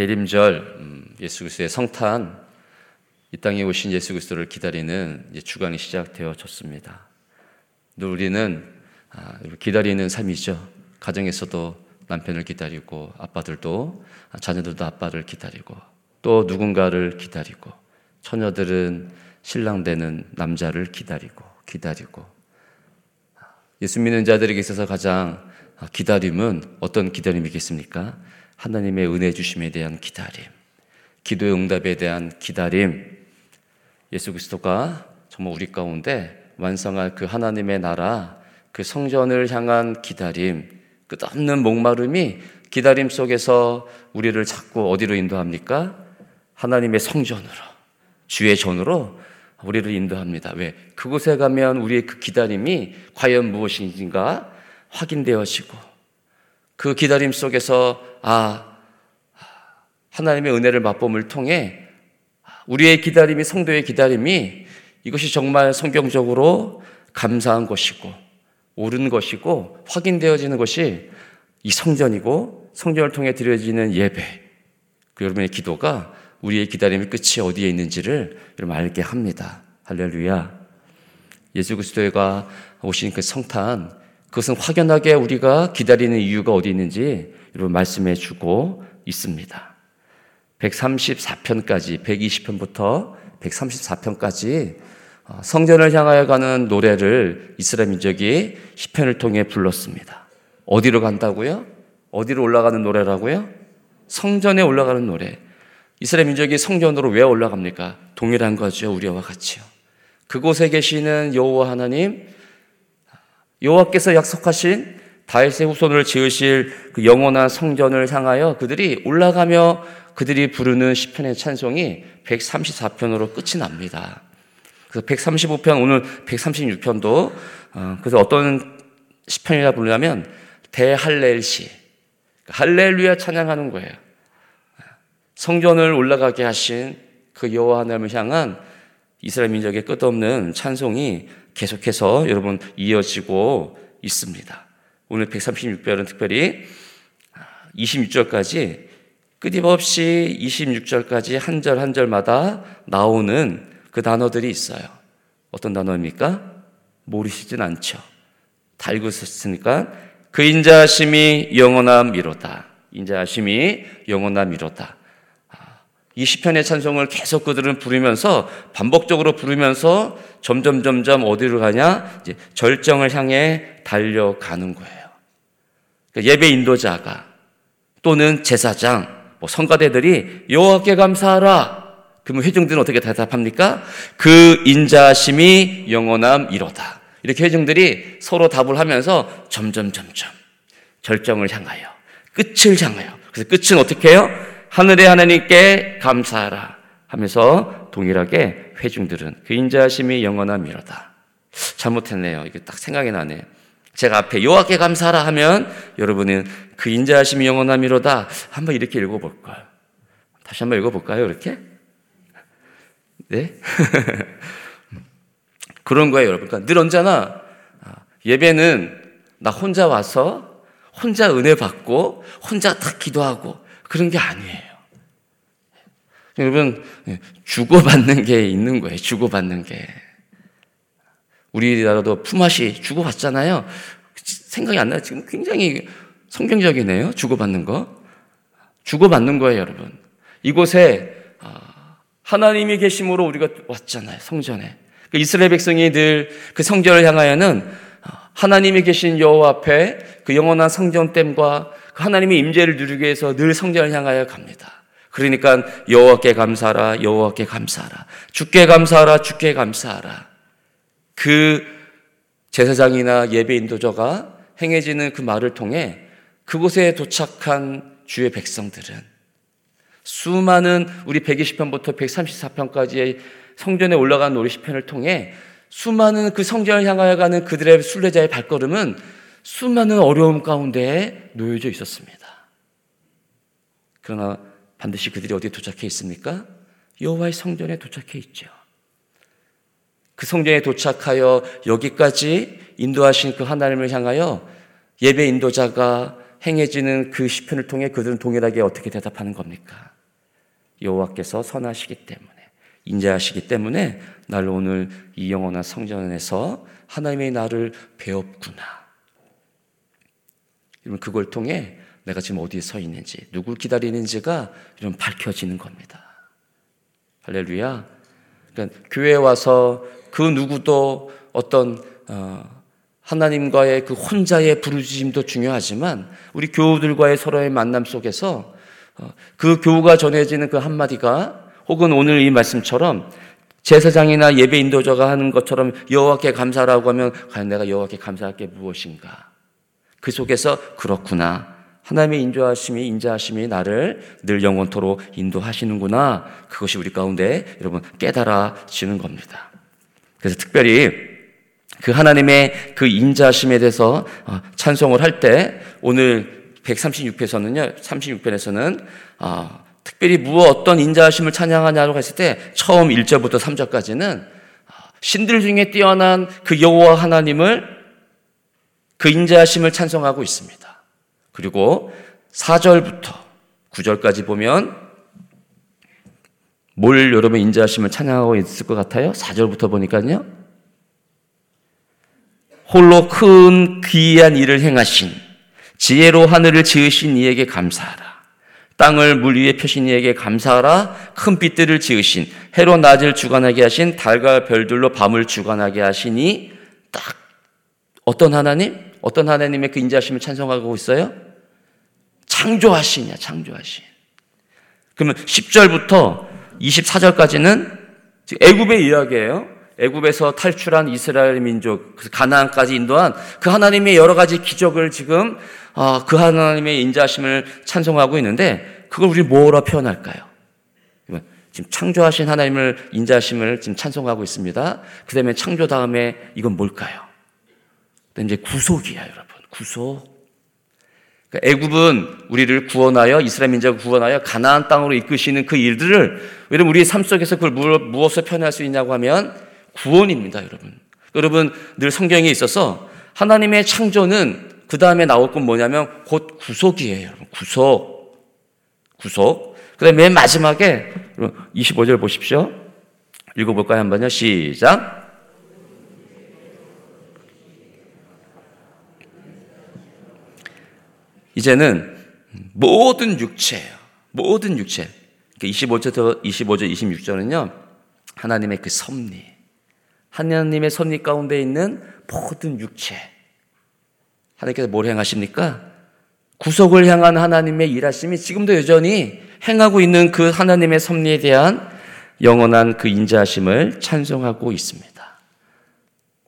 대림절 음, 예수 그리스도의 성탄 이 땅에 오신 예수 그리스도를 기다리는 주간이 시작되어졌습니다. 우리는 아, 기다리는 삶이죠. 가정에서도 남편을 기다리고 아빠들도 아, 자녀들도 아빠를 기다리고 또 누군가를 기다리고 처녀들은 신랑 되는 남자를 기다리고 기다리고 예수 믿는 자들에게 있어서 가장 기다림은 어떤 기다림이겠습니까? 하나님의 은혜 주심에 대한 기다림, 기도의 응답에 대한 기다림, 예수 그리스도가 정말 우리 가운데 완성할 그 하나님의 나라, 그 성전을 향한 기다림, 끝없는 목마름이 기다림 속에서 우리를 자꾸 어디로 인도합니까? 하나님의 성전으로, 주의 전으로 우리를 인도합니다. 왜? 그곳에 가면 우리의 그 기다림이 과연 무엇인가 확인되어지고 그 기다림 속에서 아, 하나님의 은혜를 맛봄을 통해 우리의 기다림이 성도의 기다림이 이것이 정말 성경적으로 감사한 것이고 옳은 것이고 확인되어지는 것이 이 성전이고 성전을 통해 드려지는 예배 그 여러분의 기도가 우리의 기다림의 끝이 어디에 있는지를 여러분 알게 합니다. 할렐루야. 예수 그리스도가 오신 그 성탄 그것은 확연하게 우리가 기다리는 이유가 어디 있는지 여러분 말씀해 주고 있습니다. 134편까지 120편부터 134편까지 성전을 향하여 가는 노래를 이스라엘 민족이 시편을 통해 불렀습니다. 어디로 간다고요? 어디로 올라가는 노래라고요? 성전에 올라가는 노래. 이스라엘 민족이 성전으로 왜 올라갑니까? 동일한 거죠. 우리와 같이요. 그곳에 계시는 여호와 하나님, 여호와께서 약속하신 다윗의 후손을 지으실 그 영원한 성전을 향하여 그들이 올라가며 그들이 부르는 시편의 찬송이 134편으로 끝이 납니다. 그래서 135편 오늘 136편도 어, 그래서 어떤 시편이라 부르냐면 대할렐시 할렐루야 찬양하는 거예요. 성전을 올라가게 하신 그 여호와 하나님을 향한 이스라엘 민족의 끝없는 찬송이 계속해서 여러분 이어지고 있습니다. 오늘 136절은 특별히 26절까지 끊임없이 26절까지 한 절 한 절마다 나오는 그 단어들이 있어요. 어떤 단어입니까? 모르시진 않죠. 다 읽으셨으니까 그 인자하심이 영원함이로다. 인자하심이 영원함이로다. 이 시편의 찬송을 계속 그들은 부르면서 반복적으로 부르면서 점점 점점 어디로 가냐? 이제 절정을 향해 달려가는 거예요. 그러니까 예배 인도자가 또는 제사장, 뭐 성가대들이 여호와께 감사하라. 그러면 회중들은 어떻게 대답합니까? 그 인자심이 영원함 이로다. 이렇게 회중들이 서로 답을 하면서 점점 점점 절정을 향하여 끝을 향하여 그래서 끝은 어떻게 해요? 하늘의 하나님께 감사하라 하면서 동일하게 회중들은 그 인자심이 영원한 미로다. 잘못했네요. 이게 딱 생각이 나네. 제가 앞에 여호와께 감사하라 하면 여러분은 그 인자하심이 영원한 미로다. 한번 이렇게 읽어볼까요? 다시 한번 읽어볼까요? 이렇게? 네? 그런 거예요, 여러분. 그러니까 늘 언제나 아, 예배는 나 혼자 와서 혼자 은혜 받고 혼자 다 기도하고 그런 게 아니에요. 여러분, 예, 주고받는 게 있는 거예요. 주고받는 게. 우리나라도 품앗이 주고받잖아요. 생각이 안 나요. 지금 굉장히 성경적이네요. 주고받는 거. 주고받는 거예요, 여러분. 이곳에 아, 하나님이 계심으로 우리가 왔잖아요. 성전에. 그 이스라엘 백성이 늘 그 성전을 향하여는 아, 하나님이 계신 여호와 앞에 그 영원한 성전됨과 하나님의 임재를 누리기 위해서 늘 성전을 향하여 갑니다. 그러니까 여호와께 감사하라, 여호와께 감사하라, 주께 감사하라, 주께 감사하라. 그 제사장이나 예배 인도자가 행해지는 그 말을 통해 그곳에 도착한 주의 백성들은 수많은 우리 120편부터 134편까지의 성전에 올라간 우리 시편을 통해 수많은 그 성전을 향하여 가는 그들의 순례자의 발걸음은 수많은 어려움 가운데 놓여져 있었습니다. 그러나 반드시 그들이 어디에 도착해 있습니까? 여호와의 성전에 도착해 있죠. 그 성전에 도착하여 여기까지 인도하신 그 하나님을 향하여 예배 인도자가 행해지는 그 시편을 통해 그들은 동일하게 어떻게 대답하는 겁니까? 여호와께서 선하시기 때문에 인자하시기 때문에 날 오늘 이 영원한 성전에서 하나님의 나를 배웠구나. 여러분 그걸 통해 내가 지금 어디에 서 있는지 누굴 기다리는지가 이런 밝혀지는 겁니다. 할렐루야. 그러니까 교회에 와서 그 누구도 어떤 어, 하나님과의 그 혼자의 부르짖음도 중요하지만 우리 교우들과의 서로의 만남 속에서 어, 그 교우가 전해지는 그 한마디가 혹은 오늘 이 말씀처럼 제사장이나 예배 인도자가 하는 것처럼 여호와께 감사라고 하면 과연 내가 여호와께 감사할 게 무엇인가? 그 속에서 그렇구나. 하나님의 인도하심이 인자하심이 나를 늘 영원토록 인도하시는구나. 그것이 우리 가운데 여러분 깨달아지는 겁니다. 그래서 특별히 그 하나님의 그 인자심에 대해서 어, 찬송을 할 때 오늘 136편에서는요, 36편에서는 어, 특별히 무엇 어떤 인자하심을 찬양하냐고 했을 때 처음 1절부터 3절까지는 어, 신들 중에 뛰어난 그 여호와 하나님을 그 인자하심을 찬송하고 있습니다. 그리고 4절부터 9절까지 보면 뭘 여러분 인자하심을 찬양하고 있을 것 같아요? 4절부터 보니까요. 홀로 큰 귀한 일을 행하신 지혜로 하늘을 지으신 이에게 감사하라. 땅을 물 위에 펴신 이에게 감사하라. 큰 빛들을 지으신 해로 낮을 주관하게 하신 달과 별들로 밤을 주관하게 하시니 딱 어떤 하나님? 어떤 하나님의 그 인자하심을 찬송하고 있어요? 창조하시냐, 창조하신. 그러면 10절부터 24절까지는 애굽의 이야기예요. 애굽에서 탈출한 이스라엘 민족, 가나안까지 인도한 그 하나님의 여러 가지 기적을 지금 어, 그 하나님의 인자심을 찬송하고 있는데 그걸 우리 뭐라 표현할까요? 지금 창조하신 하나님을 인자심을 지금 찬송하고 있습니다. 그 다음에 창조 다음에 이건 뭘까요? 이제 구속이야, 여러분. 구속. 그러니까 애굽은 우리를 구원하여 이스라엘 민족을 구원하여 가나안 땅으로 이끄시는 그 일들을 여러분 우리의 삶 속에서 그걸 무엇을 표현할 수 있냐고 하면 구원입니다, 여러분. 여러분, 늘 성경에 있어서 하나님의 창조는 그 다음에 나올 건 뭐냐면 곧 구속이에요, 여러분. 구속. 구속. 그 다음에 맨 마지막에 25절 보십시오. 읽어볼까요, 한번요? 시작. 이제는 모든 육체예요. 모든 육체. 25절, 25절, 26절은요, 하나님의 그 섭리. 하나님의 섭리 가운데 있는 모든 육체. 하나님께서 뭘 행하십니까? 구속을 향한 하나님의 일하심이 지금도 여전히 행하고 있는 그 하나님의 섭리에 대한 영원한 그 인자하심을 찬송하고 있습니다.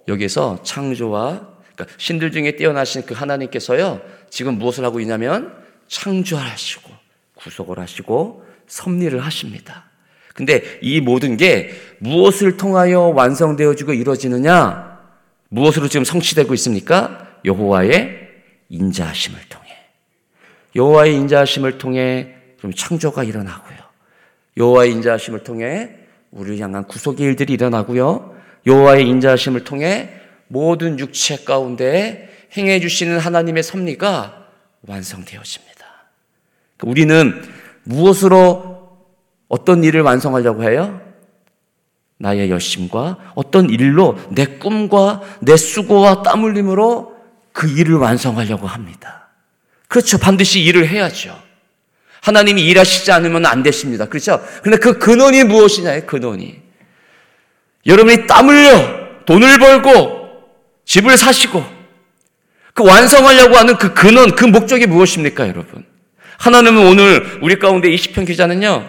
여기서 창조와 그러니까 신들 중에 뛰어나신 그 하나님께서요 지금 무엇을 하고 있냐면 창조하시고 구속을 하시고 섭리를 하십니다. 근데 이 모든 게 무엇을 통하여 완성되어지고 이루어지느냐? 무엇으로 지금 성취되고 있습니까? 여호와의 인자하심을 통해. 여호와의 인자하심을 통해 그럼 창조가 일어나고요. 여호와의 인자하심을 통해 우리를 향한 구속의 일들이 일어나고요. 여호와의 인자하심을 통해 모든 육체 가운데 행해 주시는 하나님의 섭리가 완성되어집니다. 그러니까 우리는 무엇으로 어떤 일을 완성하려고 해요? 나의 열심과 어떤 일로 내 꿈과 내 수고와 땀 흘림으로 그 일을 완성하려고 합니다. 그렇죠. 반드시 일을 해야죠. 하나님이 일하시지 않으면 안 되십니다. 그렇죠? 근데 그 근원이 무엇이냐의 근원이. 여러분이 땀 흘려 돈을 벌고 집을 사시고 그 완성하려고 하는 그 근원, 그 목적이 무엇입니까, 여러분? 하나님은 오늘 우리 가운데 20편 기자는요,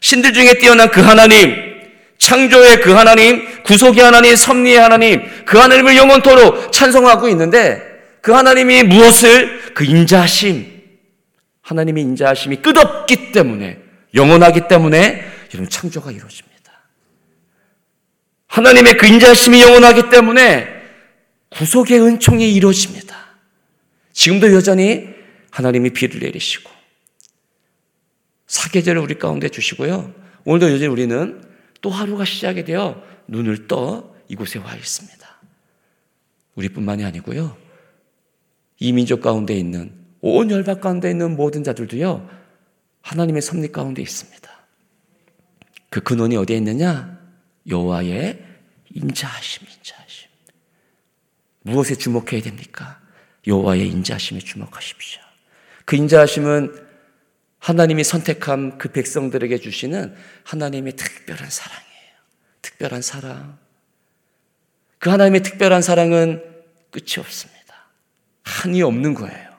신들 중에 뛰어난 그 하나님, 창조의 그 하나님, 구속의 하나님, 섭리의 하나님, 그 하나님을 영원토록 찬송하고 있는데 그 하나님이 무엇을 그 인자하심, 하나님의 인자하심이 끝없기 때문에 영원하기 때문에 이런 창조가 이루어집니다. 하나님의 그 인자하심이 영원하기 때문에 구속의 은총이 이루어집니다. 지금도 여전히 하나님이 비를 내리시고 사계절을 우리 가운데 주시고요. 오늘도 여전히 우리는 또 하루가 시작이 되어 눈을 떠 이곳에 와 있습니다. 우리뿐만이 아니고요. 이 민족 가운데 있는 온 열박 가운데 있는 모든 자들도요, 하나님의 섭리 가운데 있습니다. 그 근원이 어디에 있느냐? 여호와의 인자하심, 인자하심. 무엇에 주목해야 됩니까? 여호와의 인자하심에 주목하십시오. 그 인자하심은 하나님이 선택한 그 백성들에게 주시는 하나님의 특별한 사랑이에요. 특별한 사랑. 그 하나님의 특별한 사랑은 끝이 없습니다. 한이 없는 거예요.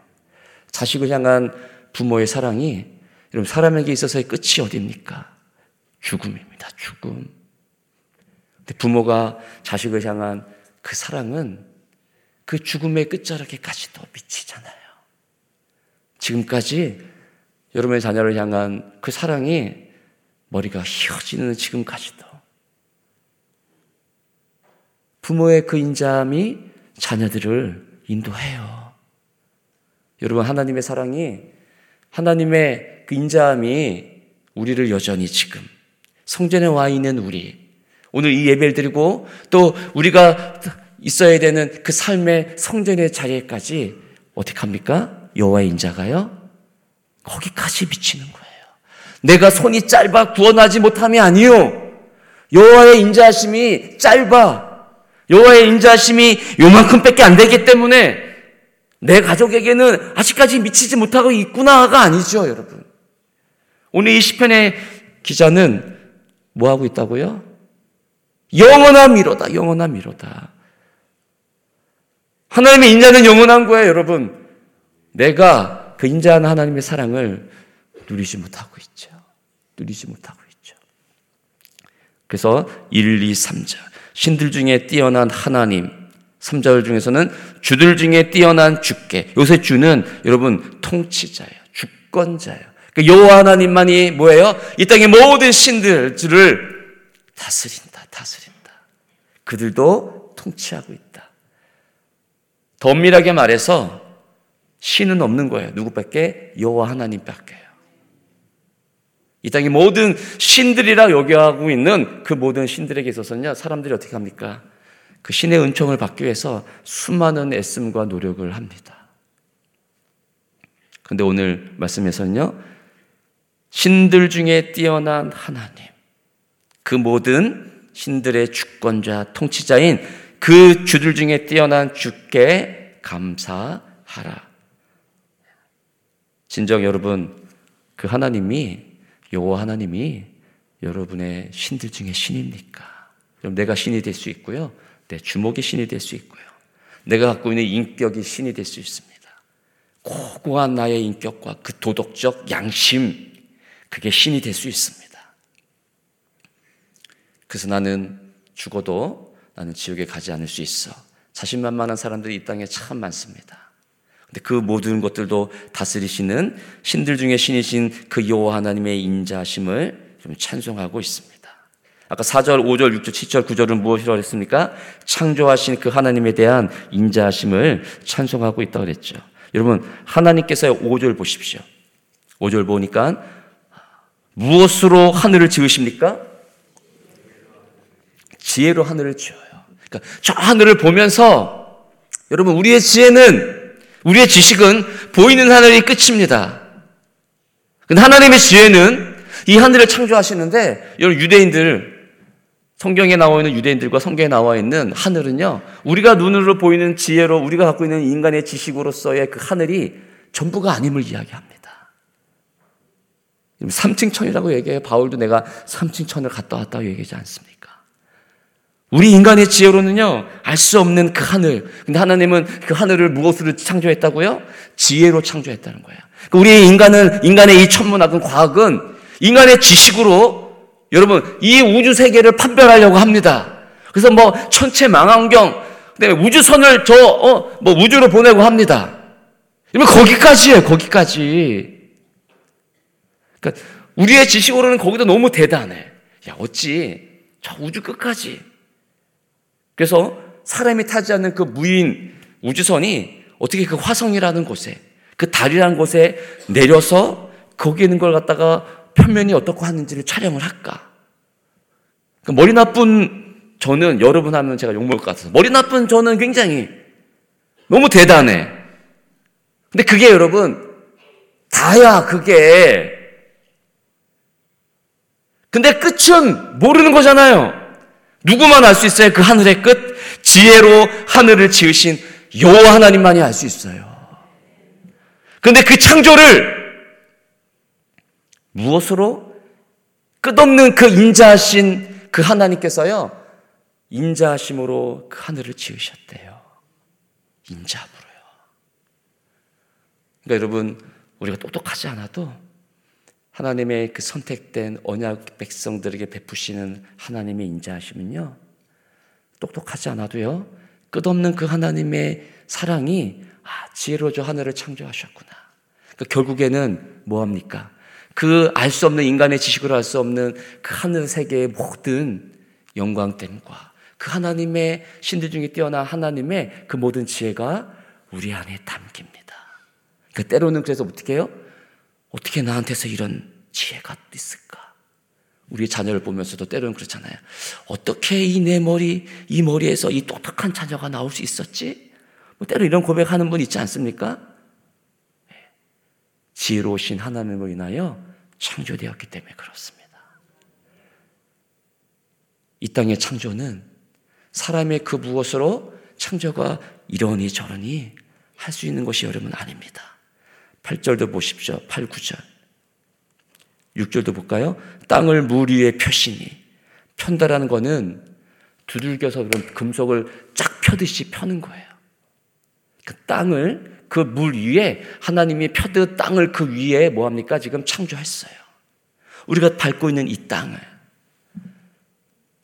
자식을 향한 부모의 사랑이 여러분 사람에게 있어서의 끝이 어디입니까? 죽음입니다. 죽음. 근데 부모가 자식을 향한 그 사랑은 그 죽음의 끝자락에까지 도 미치잖아요. 지금까지 여러분의 자녀를 향한 그 사랑이 머리가 휘어지는 지금까지도 부모의 그 인자함이 자녀들을 인도해요. 여러분 하나님의 사랑이 하나님의 그 인자함이 우리를 여전히 지금 성전에 와 있는 우리 오늘 이 예배를 드리고 또 우리가 있어야 되는 그 삶의 성전의 자리에까지 어떻게 합니까? 여호와의 인자가요 거기까지 미치는 거예요. 내가 손이 짧아 구원하지 못함이 아니요. 여호와의 인자하심이 짧아. 여호와의 인자하심이 요만큼밖에 안 되기 때문에 내 가족에게는 아직까지 미치지 못하고 있구나가 아니죠, 여러분. 오늘 이 시편의 기자는 뭐 하고 있다고요? 영원한 미로다, 영원한 미로다. 하나님의 인자는 영원한 거예요, 여러분. 내가 그 인자한 하나님의 사랑을 누리지 못하고 있죠. 누리지 못하고 있죠. 그래서 1, 2, 3절. 신들 중에 뛰어난 하나님. 3절 중에서는 주들 중에 뛰어난 주께. 요새 주는 여러분 통치자예요. 주권자예요. 그러니까 여호와 하나님만이 뭐예요? 이 땅의 모든 신들을 다스린다. 다스린다. 그들도 통치하고 있다. 더 엄밀하게 말해서 신은 없는 거예요. 누구밖에? 여호와 하나님밖에요. 이 땅의 모든 신들이라 여겨하고 있는 그 모든 신들에게 있어서는요, 사람들이 어떻게 합니까? 그 신의 은총을 받기 위해서 수많은 애씀과 노력을 합니다. 근데 오늘 말씀에서는요, 신들 중에 뛰어난 하나님, 그 모든 신들의 주권자, 통치자인 그 주들 중에 뛰어난 주께 감사하라. 진정 여러분 그 하나님이 여호와 하나님이 여러분의 신들 중에 신입니까? 그럼 내가 신이 될 수 있고요. 내 주먹이 신이 될 수 있고요. 내가 갖고 있는 인격이 신이 될 수 있습니다. 고고한 나의 인격과 그 도덕적 양심, 그게 신이 될 수 있습니다. 그래서 나는 죽어도 나는 지옥에 가지 않을 수 있어. 자신만만한 사람들이 이 땅에 참 많습니다. 근데 그 모든 것들도 다스리시는 신들 중에 신이신 그 여호와 하나님의 인자심을 좀 찬송하고 있습니다. 아까 4절, 5절, 6절, 7절, 9절은 무엇이라고 했습니까? 창조하신 그 하나님에 대한 인자심을 찬송하고 있다고 그랬죠. 여러분, 하나님께서 5절 보십시오. 5절 보니까 무엇으로 하늘을 지으십니까? 지혜로 하늘을 지어요. 그러니까 저 하늘을 보면서 여러분 우리의 지혜는 우리의 지식은 보이는 하늘이 끝입니다. 근데 하나님의 지혜는 이 하늘을 창조하시는데 여러분 유대인들 성경에 나와 있는 유대인들과 성경에 나와 있는 하늘은요. 우리가 눈으로 보이는 지혜로 우리가 갖고 있는 인간의 지식으로서의 그 하늘이 전부가 아님을 이야기합니다. 3층 천이라고 얘기해요. 바울도 내가 3층 천을 갔다 왔다고 얘기하지 않습니까? 우리 인간의 지혜로는요, 알 수 없는 그 하늘. 근데 하나님은 그 하늘을 무엇으로 창조했다고요? 지혜로 창조했다는 거예요. 그러니까 우리 인간은, 인간의 이 천문학은, 과학은 인간의 지식으로 여러분, 이 우주 세계를 판별하려고 합니다. 그래서 뭐, 천체 망원경, 그다음에 우주선을 저, 어, 뭐, 우주로 보내고 합니다. 여러분, 거기까지예요, 거기까지. 그러니까, 우리의 지식으로는 거기도 너무 대단해. 야, 어찌, 저 우주 끝까지. 그래서 사람이 타지 않는 그 무인 우주선이 어떻게 그 화성이라는 곳에 그 달이라는 곳에 내려서 거기에 있는 걸 갖다가 표면이 어떻고 하는지를 촬영을 할까? 그 머리 나쁜 저는 여러분 하면 제가 욕먹을 것 같아서 머리 나쁜 저는 굉장히 너무 대단해. 근데 그게 여러분 다야 그게. 근데 끝은 모르는 거잖아요. 누구만 알 수 있어요? 그 하늘의 끝? 지혜로 하늘을 지으신 여호와 하나님만이 알 수 있어요. 근데 그 창조를 무엇으로? 끝없는 그 인자하신 그 하나님께서요, 인자하심으로 그 하늘을 지으셨대요. 인자함으로요. 그러니까 여러분, 우리가 똑똑하지 않아도 하나님의 그 선택된 언약 백성들에게 베푸시는 하나님의 인자하심은요, 똑똑하지 않아도요, 끝없는 그 하나님의 사랑이, 아, 지혜로 저 하늘을 창조하셨구나. 그러니까 결국에는 뭐합니까? 그 알 수 없는 인간의 지식으로 알 수 없는 그 하늘 세계의 모든 영광됨과 그 하나님의 신들 중에 뛰어난 하나님의 그 모든 지혜가 우리 안에 담깁니다. 그 때로는 그래서 어떻게 해요? 어떻게 나한테서 이런 지혜가 있을까? 우리 자녀를 보면서도 때로는 그렇잖아요. 어떻게 이 내 머리, 이 머리에서 이 똑똑한 자녀가 나올 수 있었지? 뭐 때로 이런 고백하는 분 있지 않습니까? 네. 지혜로우신 하나님으로 인하여 창조되었기 때문에 그렇습니다. 이 땅의 창조는 사람의 그 무엇으로 창조가 이러니 저러니 할 수 있는 것이 여러분 아닙니다. 8절도 보십시오. 8, 9절. 6절도 볼까요? 땅을 물 위에 펴시니. 편다라는 거는 두들겨서 그런 금속을 쫙 펴듯이 펴는 거예요. 그 땅을 그 물 위에 하나님이 펴듯 땅을 그 위에 뭐 합니까? 지금 창조했어요. 우리가 밟고 있는 이 땅을.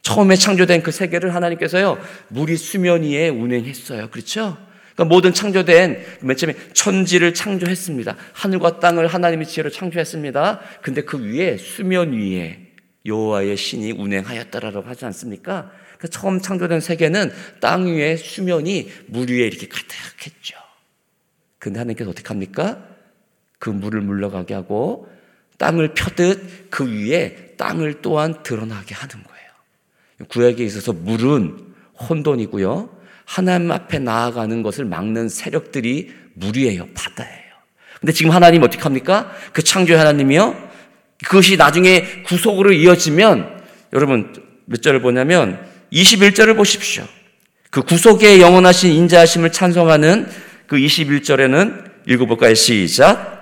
처음에 창조된 그 세계를 하나님께서요, 물이 수면 위에 운행했어요. 그렇죠? 그러니까 모든 창조된 맨 처음에 천지를 창조했습니다. 하늘과 땅을 하나님의 지혜로 창조했습니다. 근데 그 위에 수면 위에 여호와의 신이 운행하였다라고 하지 않습니까? 그 처음 창조된 세계는 땅 위에 수면이 물 위에 이렇게 가득했죠. 근데 하나님께서 어떻게 합니까? 그 물을 물러가게 하고 땅을 펴듯 그 위에 땅을 또한 드러나게 하는 거예요. 구약에 있어서 물은 혼돈이고요. 하나님 앞에 나아가는 것을 막는 세력들이 물이에요. 바다예요. 근데 지금 하나님 어떻게 합니까? 그 창조 하나님이요. 그것이 나중에 구속으로 이어지면 여러분 몇 절을 보냐면 21절을 보십시오. 그 구속의 영원하신 인자하심을 찬송하는 그 21절에는 읽어볼까요? 시작.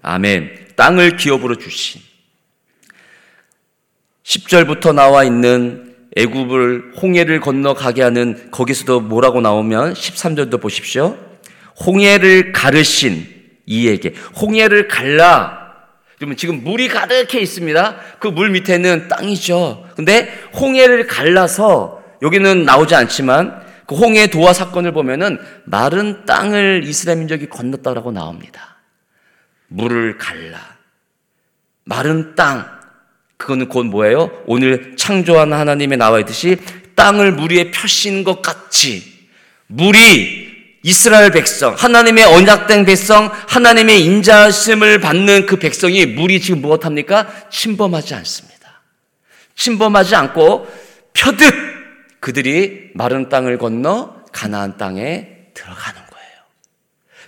아멘. 땅을 기업으로 주신 10절부터 나와 있는 애굽을 홍해를 건너가게 하는 거기서도 뭐라고 나오면 13절도 보십시오. 홍해를 가르신 이에게 홍해를 갈라 그러면 지금 물이 가득해 있습니다. 그 물 밑에는 땅이죠. 근데 홍해를 갈라서 여기는 나오지 않지만 그 홍해 도화 사건을 보면은 마른 땅을 이스라엘 민족이 건넜다라고 나옵니다. 물을 갈라 마른 땅 그거는 곧 뭐예요? 오늘 창조한 하나님의 나와 있듯이 땅을 물 위에 펴신 것 같이 물이 이스라엘 백성, 하나님의 언약된 백성, 하나님의 인자심을 받는 그 백성이 물이 지금 무엇합니까? 침범하지 않습니다. 침범하지 않고 펴듯 그들이 마른 땅을 건너 가나안 땅에 들어가는 거예요.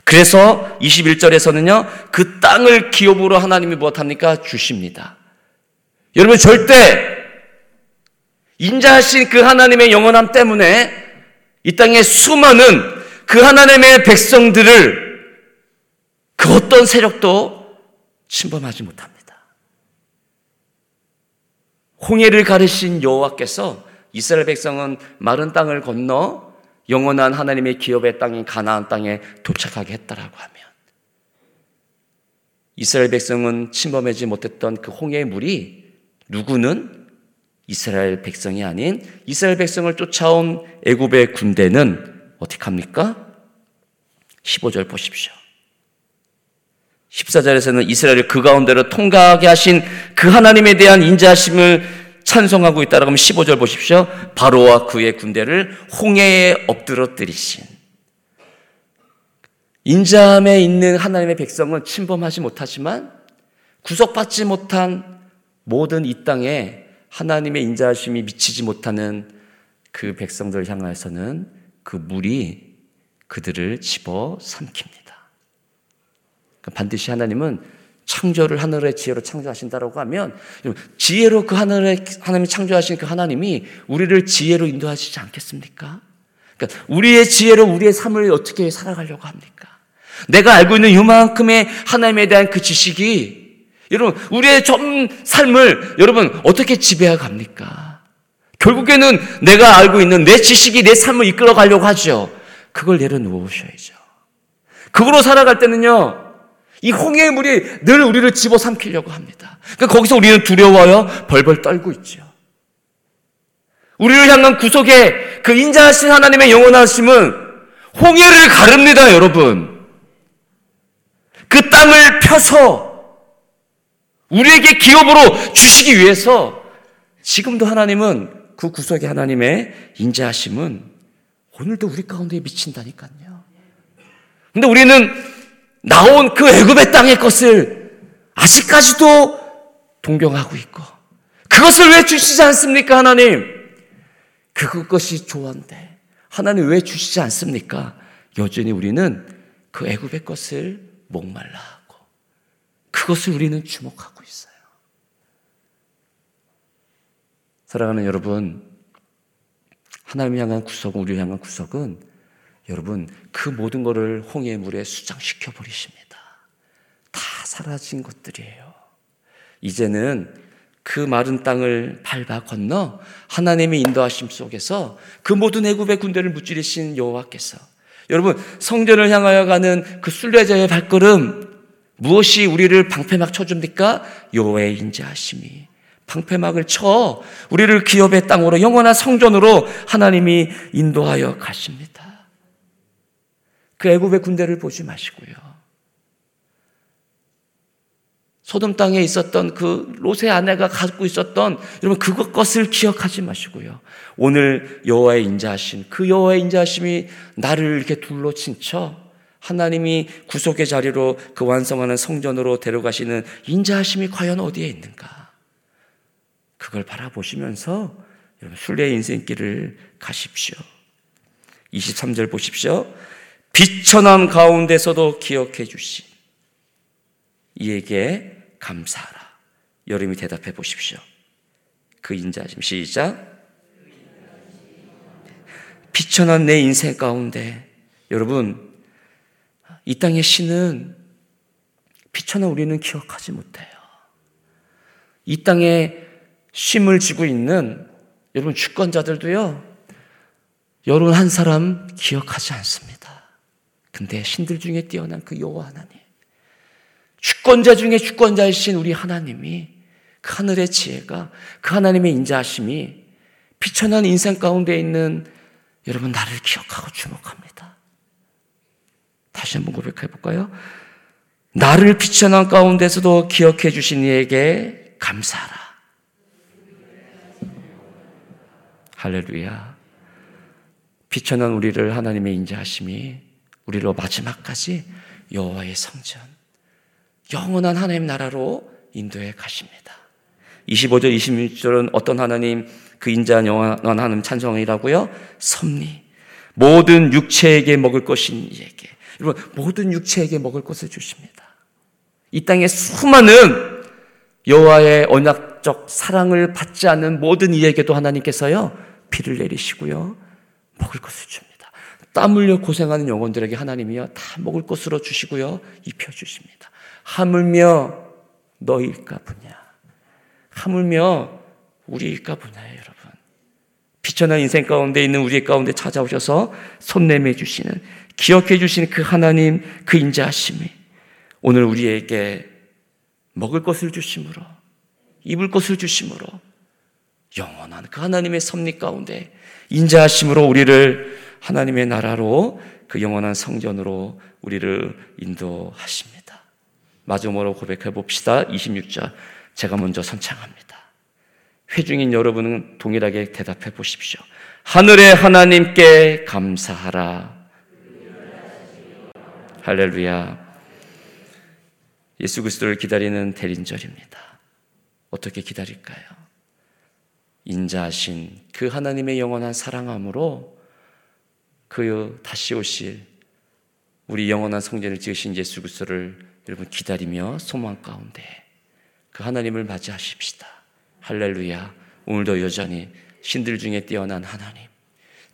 그래서 21절에서는요, 그 땅을 기업으로 하나님이 무엇합니까? 주십니다. 여러분 절대 인자하신 그 하나님의 영원함 때문에 이 땅의 수많은 그 하나님의 백성들을 그 어떤 세력도 침범하지 못합니다. 홍해를 가르신 여호와께서 이스라엘 백성은 마른 땅을 건너 영원한 하나님의 기업의 땅인 가나안 땅에 도착하게 했다라고 하면 이스라엘 백성은 침범하지 못했던 그 홍해의 물이 누구는 이스라엘 백성이 아닌 이스라엘 백성을 쫓아온 애굽의 군대는 어떻게 합니까? 15절 보십시오. 14절에서는 이스라엘을 그 가운데로 통과하게 하신 그 하나님에 대한 인자하심을 찬송하고 있다라고 하면 15절 보십시오. 바로와 그의 군대를 홍해에 엎드러뜨리신 인자함에 있는 하나님의 백성은 침범하지 못하지만 구속받지 못한 모든 이 땅에 하나님의 인자하심이 미치지 못하는 그 백성들을 향해서는 그 물이 그들을 집어 삼킵니다. 그러니까 반드시 하나님은 창조를 하늘의 지혜로 창조하신다라고 하면 지혜로 그 하늘의 하나님이 창조하신 그 하나님이 우리를 지혜로 인도하시지 않겠습니까? 그러니까 우리의 지혜로 우리의 삶을 어떻게 살아가려고 합니까? 내가 알고 있는 이만큼의 하나님에 대한 그 지식이 여러분 우리의 전 삶을 여러분 어떻게 지배해 갑니까? 결국에는 내가 알고 있는 내 지식이 내 삶을 이끌어 가려고 하죠. 그걸 내려놓으셔야죠. 그거로 살아갈 때는요. 이 홍해의 물이 늘 우리를 집어삼키려고 합니다. 그러니까 거기서 우리는 두려워요. 벌벌 떨고 있죠. 우리를 향한 구속의 그 인자하신 하나님의 영원하심은 홍해를 가릅니다, 여러분. 그 땅을 펴서 우리에게 기업으로 주시기 위해서 지금도 하나님은 그 구속의 하나님의 인자하심은 오늘도 우리 가운데 미친다니까요. 근데 우리는 나온 그 애굽의 땅의 것을 아직까지도 동경하고 있고 그것을 왜 주시지 않습니까 하나님? 그것이 좋은데 하나님 왜 주시지 않습니까? 여전히 우리는 그 애굽의 것을 목말라 하고 그것을 우리는 주목하고 있어요. 사랑하는 여러분, 하나님 향한 구석은 우리 향한 구석은 여러분 그 모든 것을 홍해 물에 수장시켜 버리십니다. 다 사라진 것들이에요. 이제는 그 마른 땅을 밟아 건너 하나님의 인도하심 속에서 그 모든 애굽의 군대를 무찌르신 여호와께서 여러분 성전을 향하여 가는 그 순례자의 발걸음 무엇이 우리를 방패막 쳐줍니까? 여호와의 인자하심이 방패막을 쳐 우리를 기업의 땅으로 영원한 성전으로 하나님이 인도하여 가십니다. 그 애굽의 군대를 보지 마시고요. 소돔 땅에 있었던 그 롯의 아내가 갖고 있었던 여러분 그것 것을 기억하지 마시고요. 오늘 여호와의 인자하심, 그 여호와의 인자하심이 나를 이렇게 둘러 친쳐 하나님이 구속의 자리로 그 완성하는 성전으로 데려가시는 인자하심이 과연 어디에 있는가? 그걸 바라보시면서 여러분 순례의 인생길을 가십시오. 23절 보십시오. 비천함 가운데서도 기억해 주신 이에게 감사하라. 여름이 대답해 보십시오. 그 인자심 시작. 비천한 내 인생 가운데 여러분 이 땅의 신은 비천한 우리는 기억하지 못해요. 이 땅에 쉼을 지고 있는 여러분 주권자들도요. 여러분 한 사람 기억하지 않습니다. 근데 신들 중에 뛰어난 그 여호와 하나님, 주권자 중에 주권자이신 우리 하나님이 그 하늘의 지혜가 그 하나님의 인자하심이 비천한 인생 가운데 있는 여러분 나를 기억하고 주목합니다. 다시 한번 고백해 볼까요? 나를 비천한 가운데서도 기억해 주신 이에게 감사하라. 할렐루야. 비천한 우리를 하나님의 인자하심이 우리로 마지막까지 여호와의 성전, 영원한 하나님 나라로 인도해 가십니다. 25절, 26절은 어떤 하나님, 그 인자한 영원한 하나님 찬송이라고요? 섭리. 모든 육체에게 먹을 것인 이에게. 여러분, 모든 육체에게 먹을 것을 주십니다. 이 땅에 수많은 여호와의 언약적 사랑을 받지 않는 모든 이에게도 하나님께서요, 비를 내리시고요, 먹을 것을 줍니다. 땀 흘려 고생하는 영혼들에게 하나님이요 다 먹을 것으로 주시고요 입혀 주십니다. 하물며 너일까 보냐. 하물며 우리일까 보냐요, 여러분. 비천한 인생 가운데 있는 우리 가운데 찾아오셔서 손 내밀 주시는 기억해 주시는 그 하나님 그 인자하심이 오늘 우리에게 먹을 것을 주심으로 입을 것을 주심으로 영원한 그 하나님의 섭리 가운데 인자하심으로 우리를 하나님의 나라로 그 영원한 성전으로 우리를 인도하십니다. 마지막으로 고백해 봅시다. 26절. 제가 먼저 선창합니다. 회중인 여러분은 동일하게 대답해 보십시오. 하늘의 하나님께 감사하라. 할렐루야. 예수 그리스도를 기다리는 대린절입니다. 어떻게 기다릴까요? 인자하신 그 하나님의 영원한 사랑함으로 그 다시 오실 우리 영원한 성전을 지으신 예수 그리스도를 여러분 기다리며 소망 가운데 그 하나님을 맞이하십시다. 할렐루야. 오늘도 여전히 신들 중에 뛰어난 하나님,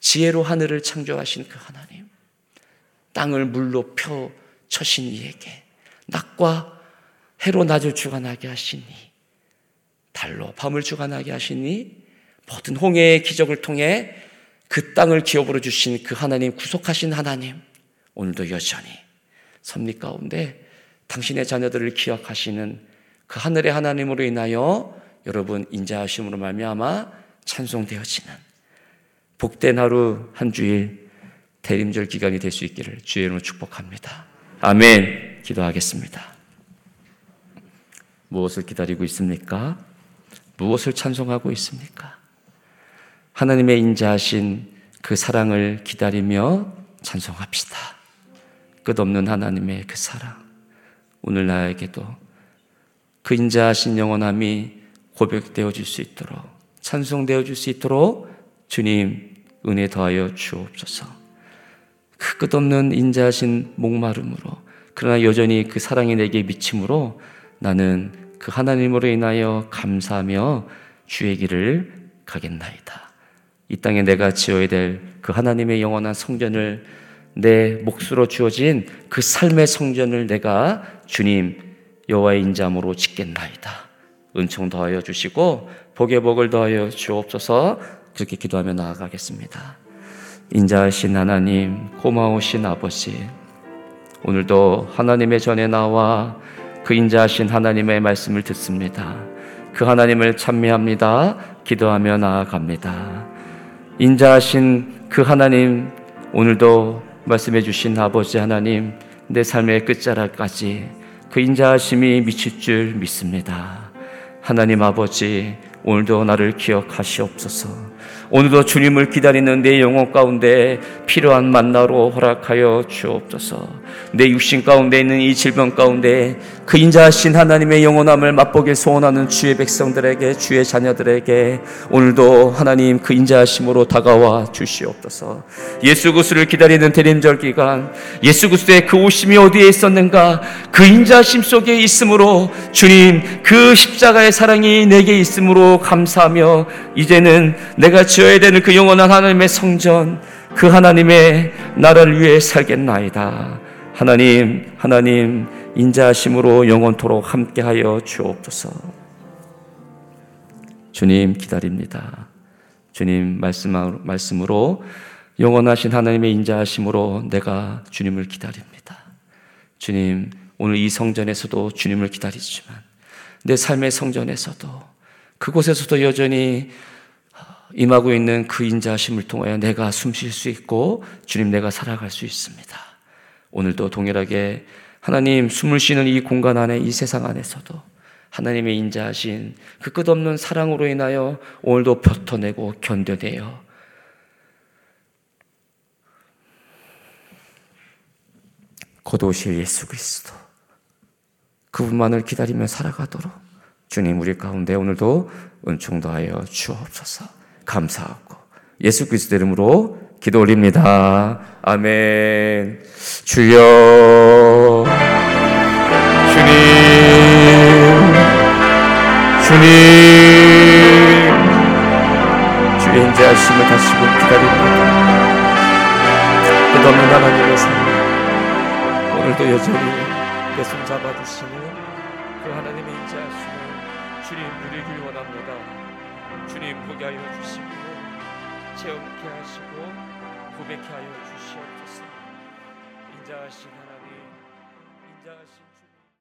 지혜로 하늘을 창조하신 그 하나님, 땅을 물로 펴 쳐신 이에게 낮과 해로 낮을 주관하게 하시니 달로 밤을 주관하게 하시니 모든 홍해의 기적을 통해 그 땅을 기업으로 주신 그 하나님 구속하신 하나님 오늘도 여전히 섭리 가운데 당신의 자녀들을 기억하시는 그 하늘의 하나님으로 인하여 여러분 인자하심으로 말미암아 찬송되어지는 복된 하루 한 주일 대림절 기간이 될 수 있기를 주의 이름으로 축복합니다. 아멘. 기도하겠습니다. 무엇을 기다리고 있습니까? 무엇을 찬송하고 있습니까? 하나님의 인자하신 그 사랑을 기다리며 찬송합시다. 끝없는 하나님의 그 사랑. 오늘 나에게도 그 인자하신 영원함이 고백되어 줄 수 있도록 찬송되어 줄 수 있도록 주님 은혜 더하여 주옵소서. 그 끝없는 인자하신 목마름으로 그러나 여전히 그 사랑이 내게 미침으로 나는 그 하나님으로 인하여 감사하며 주의 길을 가겠나이다. 이 땅에 내가 지어야 될 그 하나님의 영원한 성전을 내 몫으로 주어진 그 삶의 성전을 내가 주님 여호와의 인자함으로 짓겠나이다. 은총 더하여 주시고 복의 복을 더하여 주옵소서 그렇게 기도하며 나아가겠습니다. 인자하신 하나님, 고마우신 아버지, 오늘도 하나님의 전에 나와 그 인자하신 하나님의 말씀을 듣습니다. 그 하나님을 찬미합니다. 기도하며 나아갑니다. 인자하신 그 하나님, 오늘도 말씀해 주신 아버지 하나님, 내 삶의 끝자락까지 그 인자하심이 미칠 줄 믿습니다. 하나님 아버지, 오늘도 나를 기억하시옵소서. 오늘도 주님을 기다리는 내 영혼 가운데 필요한 만나로 허락하여 주옵소서. 내 육신 가운데 있는 이 질병 가운데 그 인자하신 하나님의 영원함을 맛보길 소원하는 주의 백성들에게 주의 자녀들에게 오늘도 하나님 그 인자하심으로 다가와 주시옵소서. 예수 그리스도를 기다리는 대림절 기간 예수 그리스도의 그 오심이 어디에 있었는가 그 인자하심 속에 있으므로 주님 그 십자가의 사랑이 내게 있으므로 감사하며 이제는 내가 지어야 되는 그 영원한 하나님의 성전 그 하나님의 나라를 위해 살겠나이다. 하나님, 하나님, 인자하심으로 영원토록 함께하여 주옵소서. 주님 기다립니다. 주님 말씀으로 영원하신 하나님의 인자하심으로 내가 주님을 기다립니다. 주님 오늘 이 성전에서도 주님을 기다리지만 내 삶의 성전에서도 그곳에서도 여전히 임하고 있는 그 인자하심을 통하여 내가 숨 쉴 수 있고 주님 내가 살아갈 수 있습니다. 오늘도 동일하게 하나님 숨을 쉬는 이 공간 안에 이 세상 안에서도 하나님의 인자하신 그 끝없는 사랑으로 인하여 오늘도 버텨내고 견뎌내요. 곧 오실 예수 그리스도 그분만을 기다리며 살아가도록 주님 우리 가운데 오늘도 은총 더하여 주옵소서 감사하고 예수 그리스도 이름으로 기도 올립니다. 아멘. 주여, 주님, 주님, 주의 인자하심을 다시 곧 기다립니다. 끝없는 하나님의 사랑, 오늘도 여전히